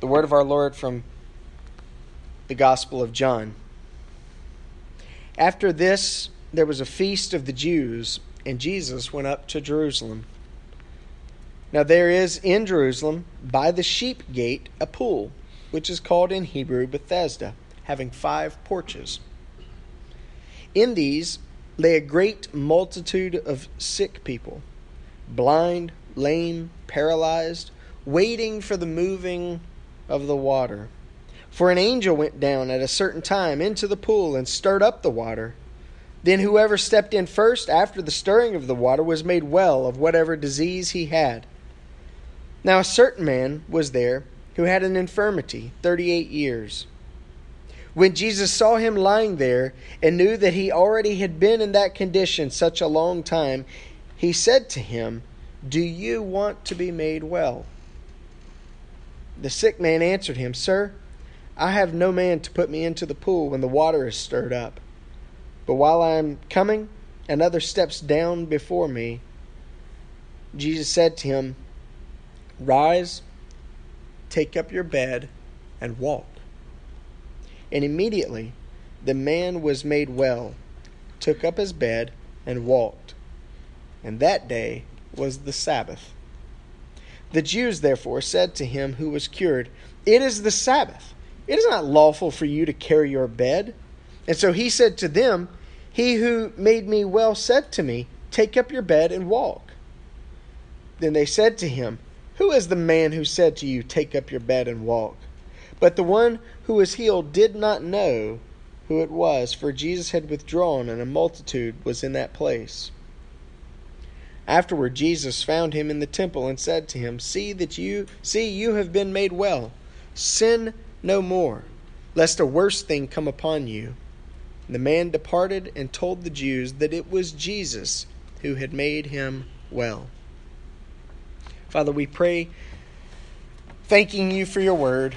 The word of our Lord from the Gospel of John. After this, there was a feast of the Jews, and Jesus went up to Jerusalem. Now there is in Jerusalem, by the sheep gate, a pool, which is called in Hebrew Bethesda, having five porches. In these lay a great multitude of sick people, blind, lame, paralyzed, waiting for the moving of the water. For an angel went down at a certain time into the pool and stirred up the water. Then whoever stepped in first after the stirring of the water was made well of whatever disease he had. Now a certain man was there who had an infirmity thirty eight years. When Jesus saw him lying there and knew that he already had been in that condition such a long time, he said to him, Do you want to be made well? The sick man answered him, Sir, I have no man to put me into the pool when the water is stirred up. But while I am coming, another steps down before me. Jesus said to him, Rise, take up your bed, and walk. And immediately the man was made well, took up his bed, and walked. And that day was the Sabbath. The Jews therefore said to him who was cured, It is the Sabbath. It is not lawful for you to carry your bed. And so he said to them, He who made me well said to me, Take up your bed and walk. Then they said to him, Who is the man who said to you, Take up your bed and walk? But the one who was healed did not know who it was, for Jesus had withdrawn, and a multitude was in that place. Afterward Jesus found him in the temple and said to him, See that you see you have been made well. Sin no more, lest a worse thing come upon you. The man departed and told the Jews that it was Jesus who had made him well. Father, we pray, thanking you for your word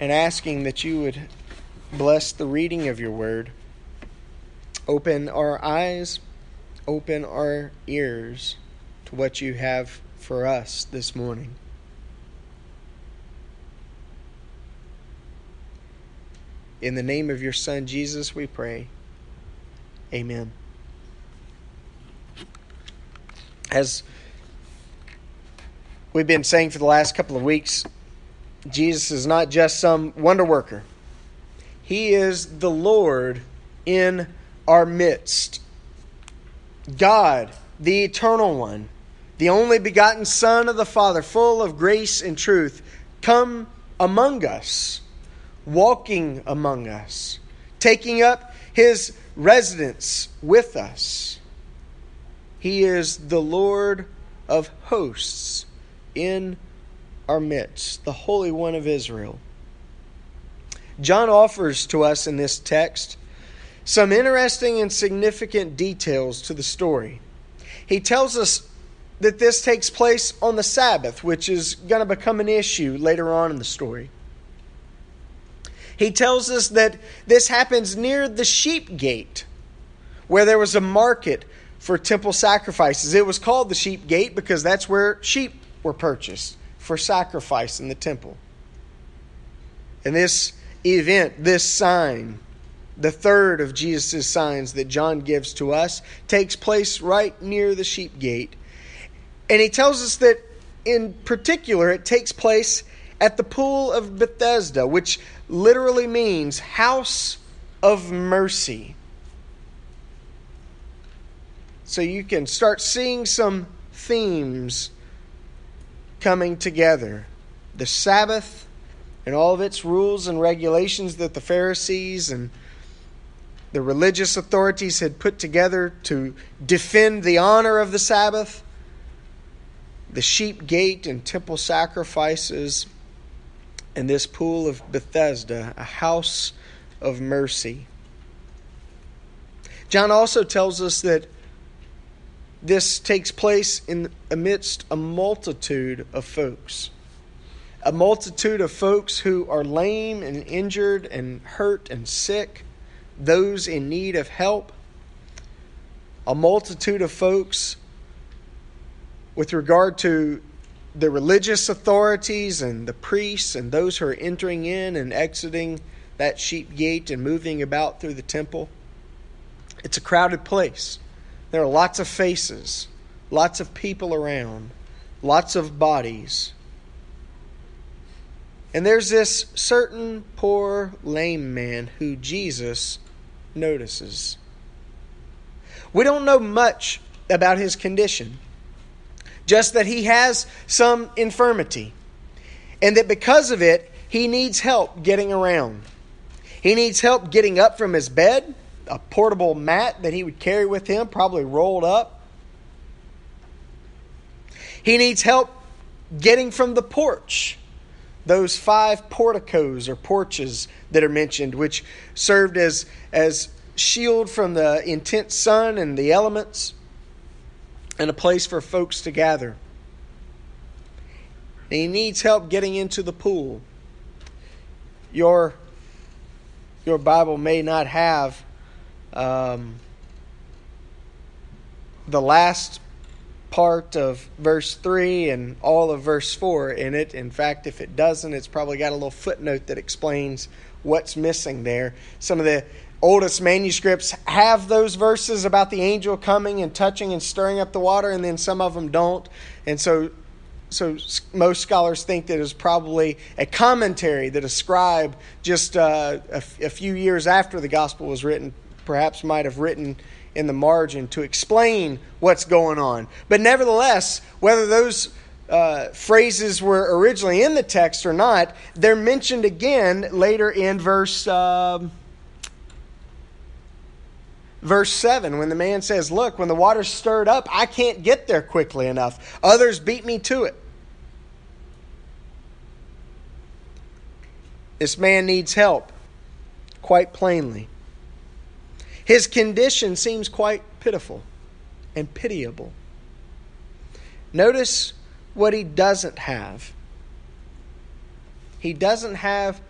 and asking that you would bless the reading of your word. Open our eyes open our ears to what you have for us this morning. In the name of your Son, Jesus, we pray. Amen. As we've been saying for the last couple of weeks, Jesus is not just some wonder worker, He is the Lord in our midst. God, the eternal one, the only begotten Son of the Father, full of grace and truth, come among us, walking among us, taking up his residence with us. He is the Lord of hosts in our midst, the Holy One of Israel. John offers to us in this text some interesting and significant details to the story. He tells us that this takes place on the Sabbath, which is going to become an issue later on in the story. He tells us that this happens near the sheep gate, where there was a market for temple sacrifices. It was called the sheep gate because that's where sheep were purchased for sacrifice in the temple. And this event, this sign, the third of Jesus' signs that John gives to us takes place right near the sheep gate. And he tells us that in particular it takes place at the pool of Bethesda, which literally means house of mercy. So you can start seeing some themes coming together. The Sabbath and all of its rules and regulations that the Pharisees and the religious authorities had put together to defend the honor of the Sabbath, the sheep gate and temple sacrifices, and this pool of Bethesda, a house of mercy. John also tells us that this takes place in amidst a multitude of folks. A multitude of folks who are lame and injured and hurt and sick those in need of help, a multitude of folks with regard to the religious authorities and the priests and those who are entering in and exiting that sheep gate and moving about through the temple. It's a crowded place. There are lots of faces, lots of people around, lots of bodies. And there's this certain poor lame man who Jesus notices. We don't know much about his condition, just that he has some infirmity, and that because of it, he needs help getting around. He needs help getting up from his bed, a portable mat that he would carry with him, probably rolled up. He needs help getting from the porch, those five porticos or porches that are mentioned, which served as, as shield from the intense sun and the elements, and a place for folks to gather. And he needs help getting into the pool. Your, your Bible may not have um, the last part of verse 3 and all of verse 4 in it. In fact, if it doesn't, it's probably got a little footnote that explains what's missing there. Some of the oldest manuscripts have those verses about the angel coming and touching and stirring up the water, and then some of them don't. And so, so most scholars think that was probably a commentary that a scribe just uh, a few years after the gospel was written perhaps might have written in the margin to explain what's going on. But nevertheless, whether those uh, phrases were originally in the text or not, they're mentioned again later in verse. Um, verse 7 when the man says look when the water's stirred up i can't get there quickly enough others beat me to it this man needs help quite plainly his condition seems quite pitiful and pitiable notice what he doesn't have he doesn't have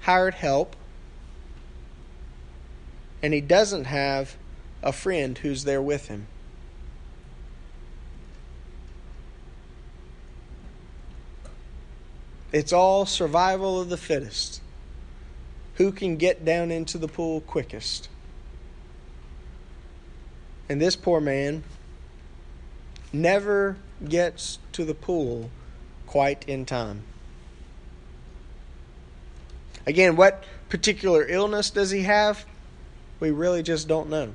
hired help and he doesn't have a friend who's there with him. It's all survival of the fittest. Who can get down into the pool quickest? And this poor man never gets to the pool quite in time. Again, what particular illness does he have? We really just don't know.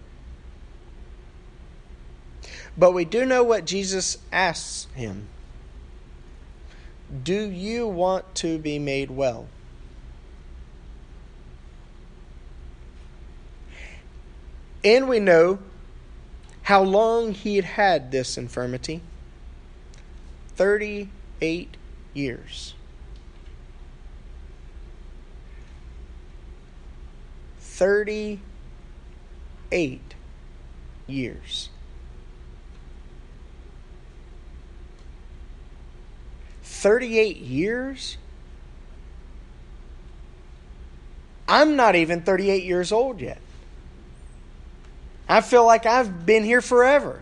But we do know what Jesus asks him Do you want to be made well? And we know how long he had had this infirmity 38 years. 30 eight years. 38 years? I'm not even 38 years old yet. I feel like I've been here forever.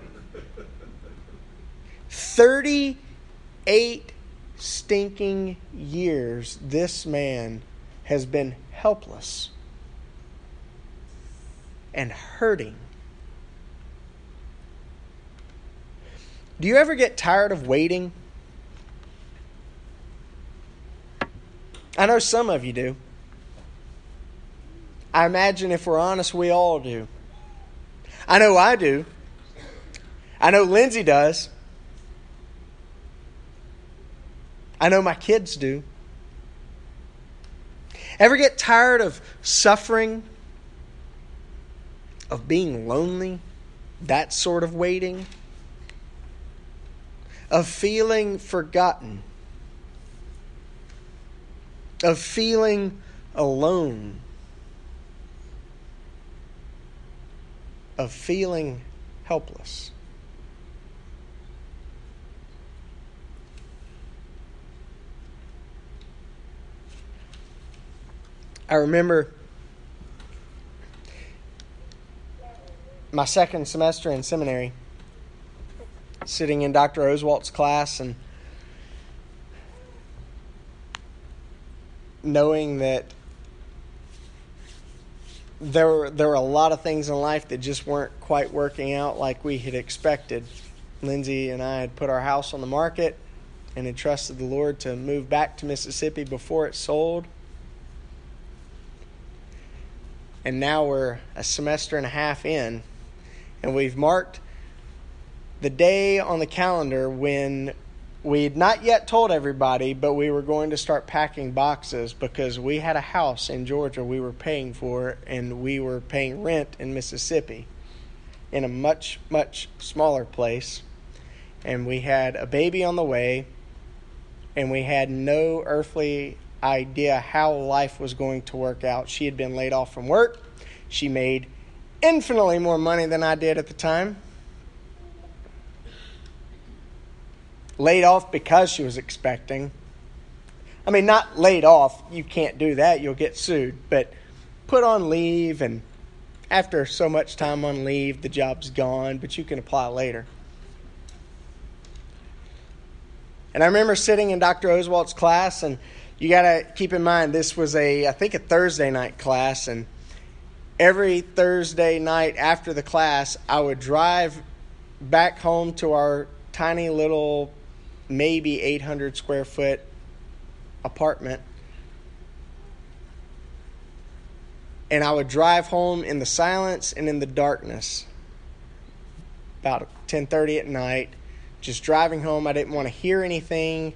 38 stinking years this man has been helpless and hurting. Do you ever get tired of waiting? I know some of you do. I imagine if we're honest, we all do. I know I do. I know Lindsay does. I know my kids do. Ever get tired of suffering of being lonely, that sort of waiting, of feeling forgotten, of feeling alone, of feeling helpless. I remember my second semester in seminary sitting in Dr. Oswalt's class and knowing that there were, there were a lot of things in life that just weren't quite working out like we had expected. Lindsay and I had put our house on the market and had trusted the Lord to move back to Mississippi before it sold. And now we're a semester and a half in, and we've marked the day on the calendar when we'd not yet told everybody, but we were going to start packing boxes because we had a house in Georgia we were paying for, and we were paying rent in Mississippi in a much, much smaller place. And we had a baby on the way, and we had no earthly idea how life was going to work out. She had been laid off from work. She made infinitely more money than I did at the time. Laid off because she was expecting. I mean, not laid off, you can't do that, you'll get sued, but put on leave, and after so much time on leave, the job's gone, but you can apply later. And I remember sitting in Dr. Oswalt's class, and you got to keep in mind this was a, I think, a Thursday night class, and every Thursday night after the class, I would drive back home to our tiny little maybe 800 square foot apartment. And I would drive home in the silence and in the darkness. About 10:30 at night, just driving home. I didn't want to hear anything.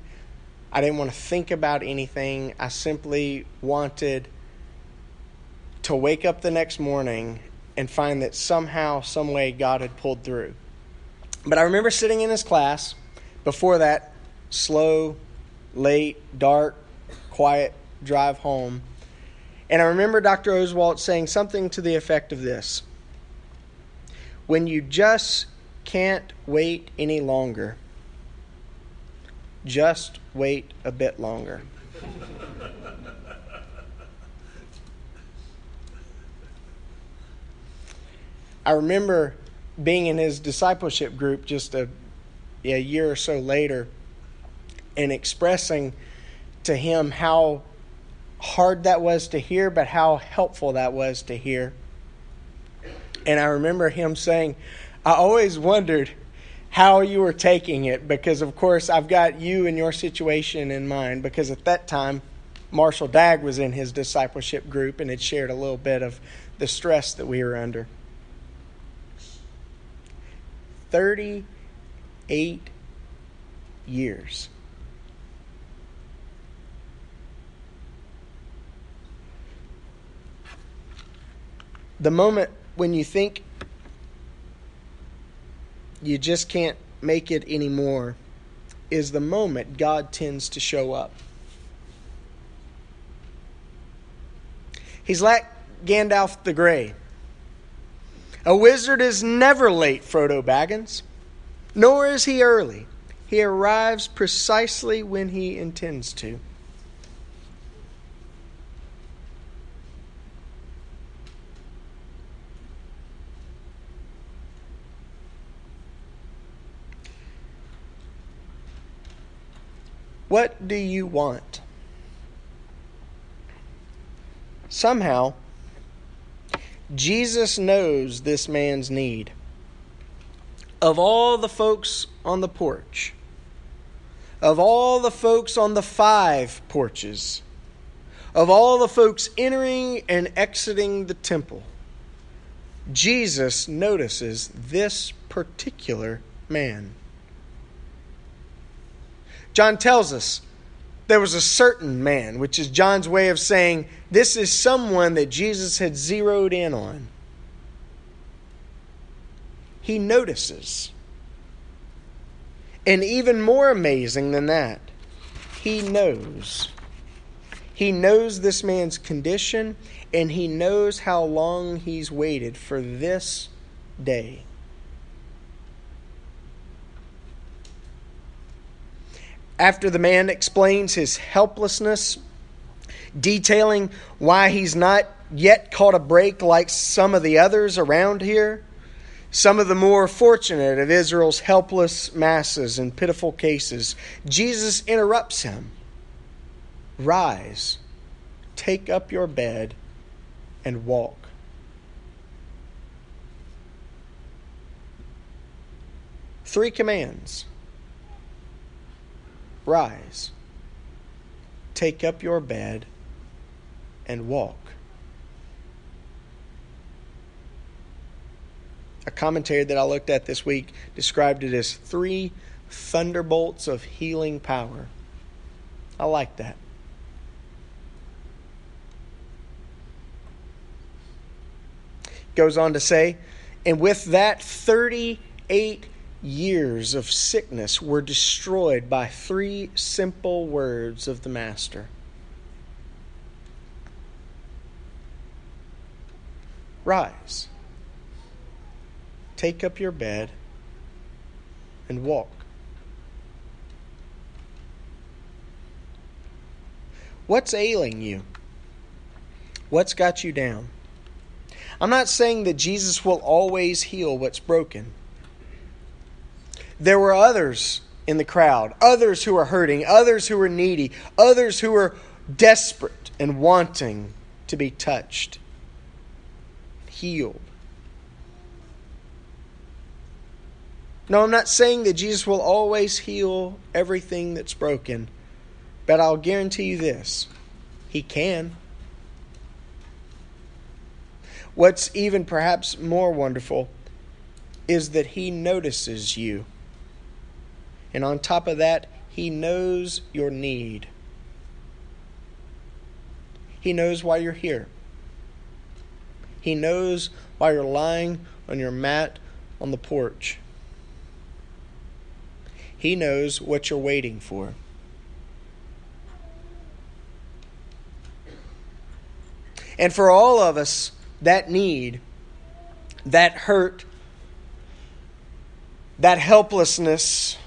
I didn't want to think about anything. I simply wanted to wake up the next morning and find that somehow, some way, God had pulled through. But I remember sitting in his class before that, slow, late, dark, quiet drive home. And I remember Dr. Oswalt saying something to the effect of this When you just can't wait any longer, just wait a bit longer. I remember being in his discipleship group just a a year or so later and expressing to him how hard that was to hear, but how helpful that was to hear. And I remember him saying, I always wondered how you were taking it because, of course, I've got you and your situation in mind because at that time, Marshall Dagg was in his discipleship group and had shared a little bit of the stress that we were under. 30 eight years. The moment when you think you just can't make it anymore is the moment God tends to show up. He's like Gandalf the Grey. A wizard is never late, Frodo Baggins nor is he early. He arrives precisely when he intends to. What do you want? Somehow, Jesus knows this man's need of all the folks on the porch, of all the folks on the five porches, of all the folks entering and exiting the temple, Jesus notices this particular man. John tells us there was a certain man, which is John's way of saying this is someone that Jesus had zeroed in on he notices. And even more amazing than that, he knows. He knows this man's condition and he knows how long he's waited for this day. After the man explains his helplessness, detailing why he's not yet caught a break like some of the others around here, some of the more fortunate of Israel's helpless masses and pitiful cases, Jesus interrupts him. Rise, take up your bed and walk. Three commands Rise, take up your bed, and walk. A commentary that I looked at this week described it as three thunderbolts of healing power. I like that. Goes on to say, and with that 38 years of sickness were destroyed by three simple words of the Master Rise, take up your bed, and walk. What's ailing you? What's got you down? I'm not saying that Jesus will always heal what's broken. There were others in the crowd, others who were hurting, others who were needy, others who were desperate and wanting to be touched, healed. No, I'm not saying that Jesus will always heal everything that's broken. But I'll guarantee you this He can. What's even perhaps more wonderful is that He notices you. And on top of that, He knows your need. He knows why you're here. He knows why you're lying on your mat on the porch. He knows what you're waiting for. And for all of us, that need, that hurt, that helplessness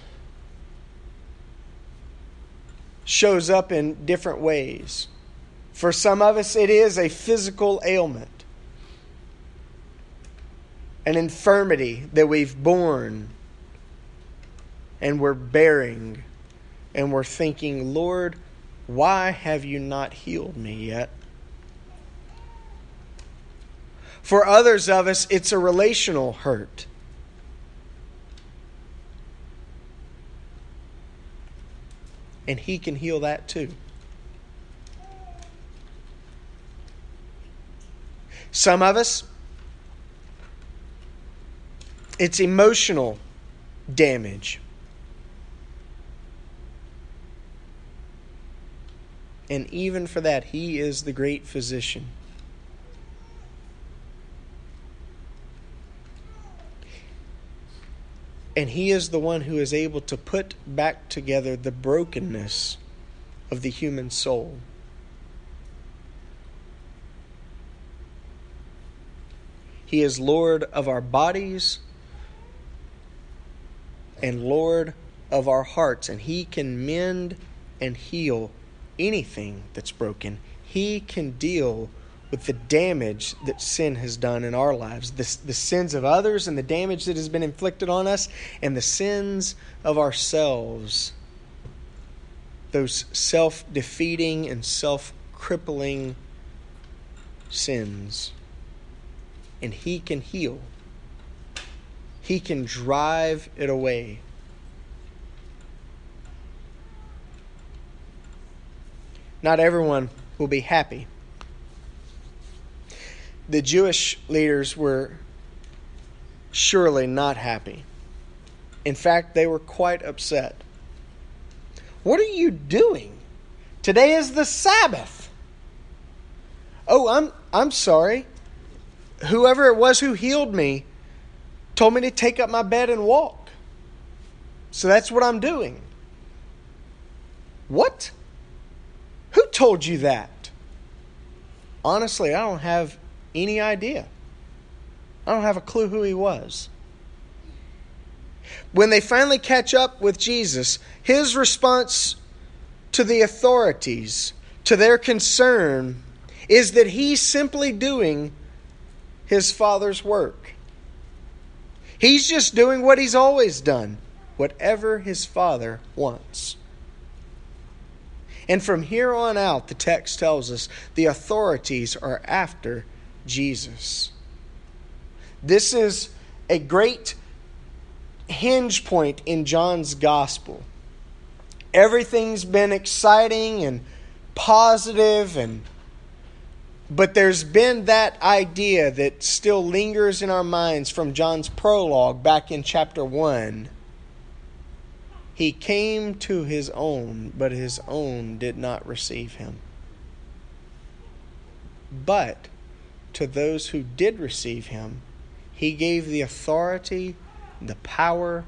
shows up in different ways. For some of us, it is a physical ailment, an infirmity that we've borne and we're bearing, and we're thinking, Lord, why have you not healed me yet? For others of us, it's a relational hurt. And He can heal that too. Some of us, it's emotional damage. And even for that, He is the great physician. And He is the one who is able to put back together the brokenness of the human soul. He is Lord of our bodies and Lord of our hearts, and He can mend and heal anything that's broken. He can deal with the damage that sin has done in our lives, the, the sins of others and the damage that has been inflicted on us, and the sins of ourselves. Those self defeating and self crippling sins. And He can heal, He can drive it away. Not everyone will be happy the Jewish leaders were surely not happy. In fact, they were quite upset. What are you doing? Today is the Sabbath. Oh, I'm I'm sorry. Whoever it was who healed me told me to take up my bed and walk. So that's what I'm doing. What? Who told you that? Honestly, I don't have any idea. I don't have a clue who he was. When they finally catch up with Jesus, his response to the authorities, to their concern, is that he's simply doing his Father's work. He's just doing what he's always done, whatever his Father wants. And from here on out, the text tells us the authorities are after Jesus. This is a great hinge point in John's gospel. Everything's been exciting and positive and but there's been that idea that still lingers in our minds from John's prologue back in chapter 1. He came to his own, but his own did not receive him. But to those who did receive him, he gave the authority, the power,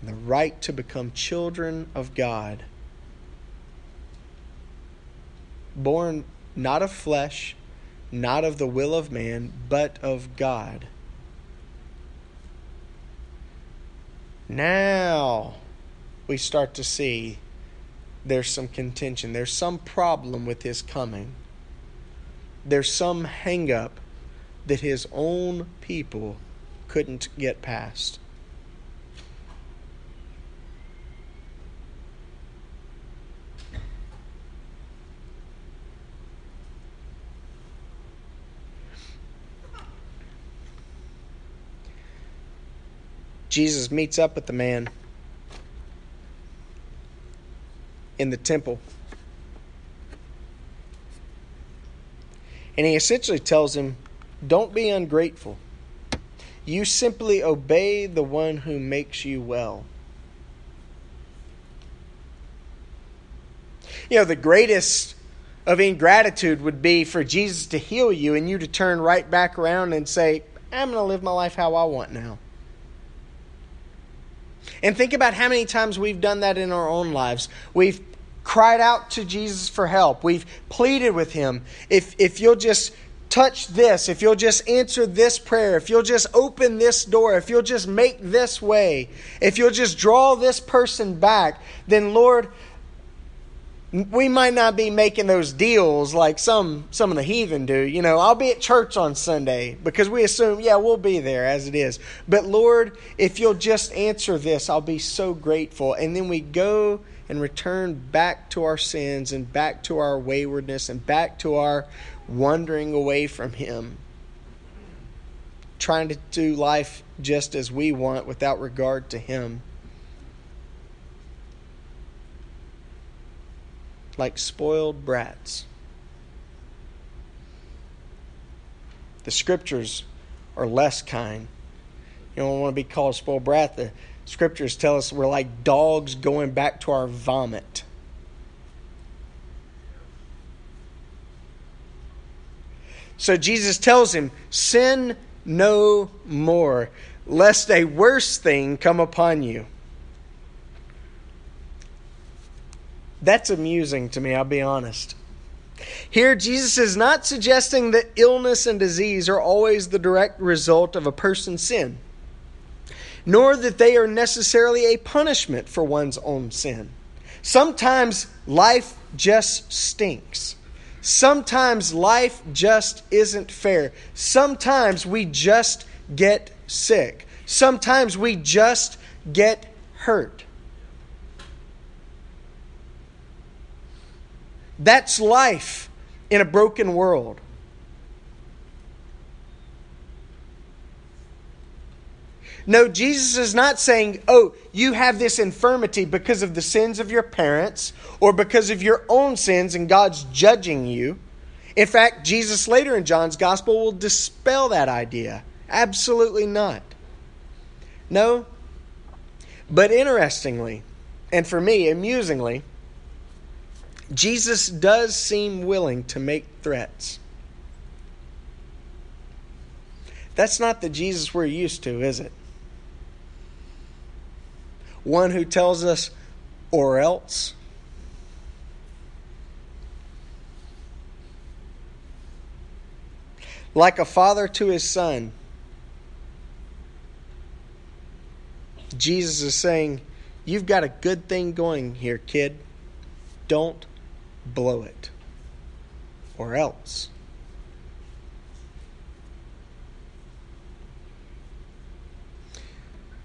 and the right to become children of God. Born not of flesh, not of the will of man, but of God. Now we start to see there's some contention, there's some problem with his coming. There's some hang up that his own people couldn't get past. Jesus meets up with the man in the temple. And he essentially tells him, Don't be ungrateful. You simply obey the one who makes you well. You know, the greatest of ingratitude would be for Jesus to heal you and you to turn right back around and say, I'm going to live my life how I want now. And think about how many times we've done that in our own lives. We've cried out to Jesus for help. We've pleaded with him. If if you'll just touch this, if you'll just answer this prayer, if you'll just open this door, if you'll just make this way, if you'll just draw this person back, then Lord, we might not be making those deals like some some of the heathen do. You know, I'll be at church on Sunday because we assume, yeah, we'll be there as it is. But Lord, if you'll just answer this, I'll be so grateful. And then we go and return back to our sins and back to our waywardness and back to our wandering away from him. Trying to do life just as we want without regard to him. Like spoiled brats. The scriptures are less kind. You don't want to be called spoiled brat. The scriptures tell us we're like dogs going back to our vomit. So Jesus tells him, Sin no more, lest a worse thing come upon you. That's amusing to me, I'll be honest. Here, Jesus is not suggesting that illness and disease are always the direct result of a person's sin, nor that they are necessarily a punishment for one's own sin. Sometimes life just stinks. Sometimes life just isn't fair. Sometimes we just get sick. Sometimes we just get hurt. That's life in a broken world. No, Jesus is not saying, oh, you have this infirmity because of the sins of your parents or because of your own sins and God's judging you. In fact, Jesus later in John's gospel will dispel that idea. Absolutely not. No. But interestingly, and for me, amusingly, Jesus does seem willing to make threats. That's not the Jesus we're used to, is it? One who tells us, or else. Like a father to his son, Jesus is saying, You've got a good thing going here, kid. Don't blow it, or else.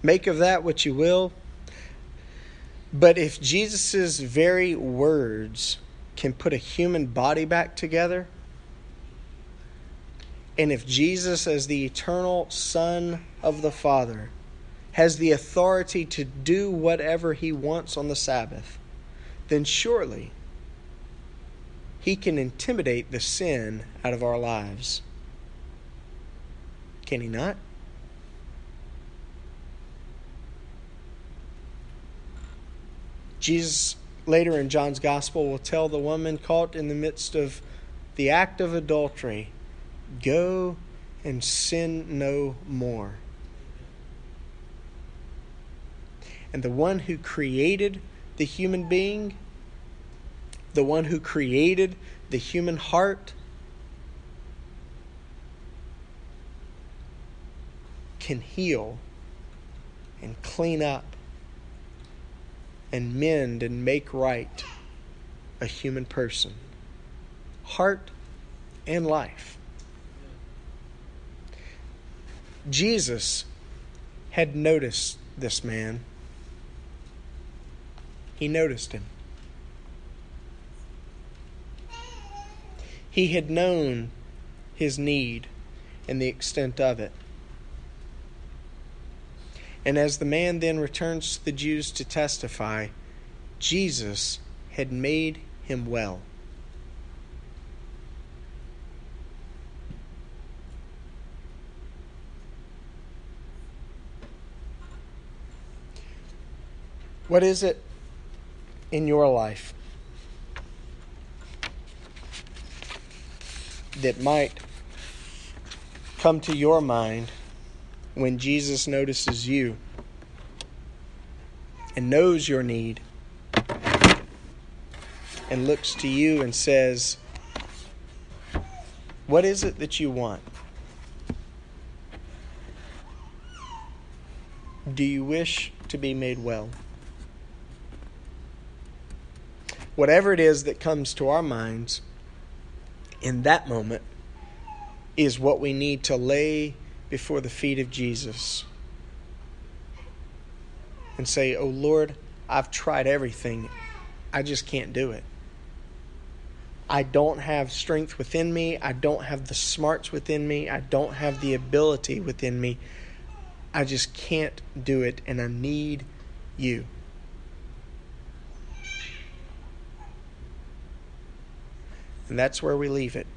Make of that what you will. But if Jesus' very words can put a human body back together, and if Jesus, as the eternal Son of the Father, has the authority to do whatever he wants on the Sabbath, then surely he can intimidate the sin out of our lives. Can he not? Jesus, later in John's Gospel, will tell the woman caught in the midst of the act of adultery go and sin no more. And the one who created the human being, the one who created the human heart, can heal and clean up and mend and make right a human person, heart and life. Jesus had noticed this man. He noticed him. He had known his need and the extent of it. And as the man then returns to the Jews to testify, Jesus had made him well. What is it in your life that might come to your mind when Jesus notices you and knows your need and looks to you and says, What is it that you want? Do you wish to be made well? Whatever it is that comes to our minds in that moment is what we need to lay before the feet of Jesus and say, Oh Lord, I've tried everything. I just can't do it. I don't have strength within me. I don't have the smarts within me. I don't have the ability within me. I just can't do it, and I need you. And that's where we leave it.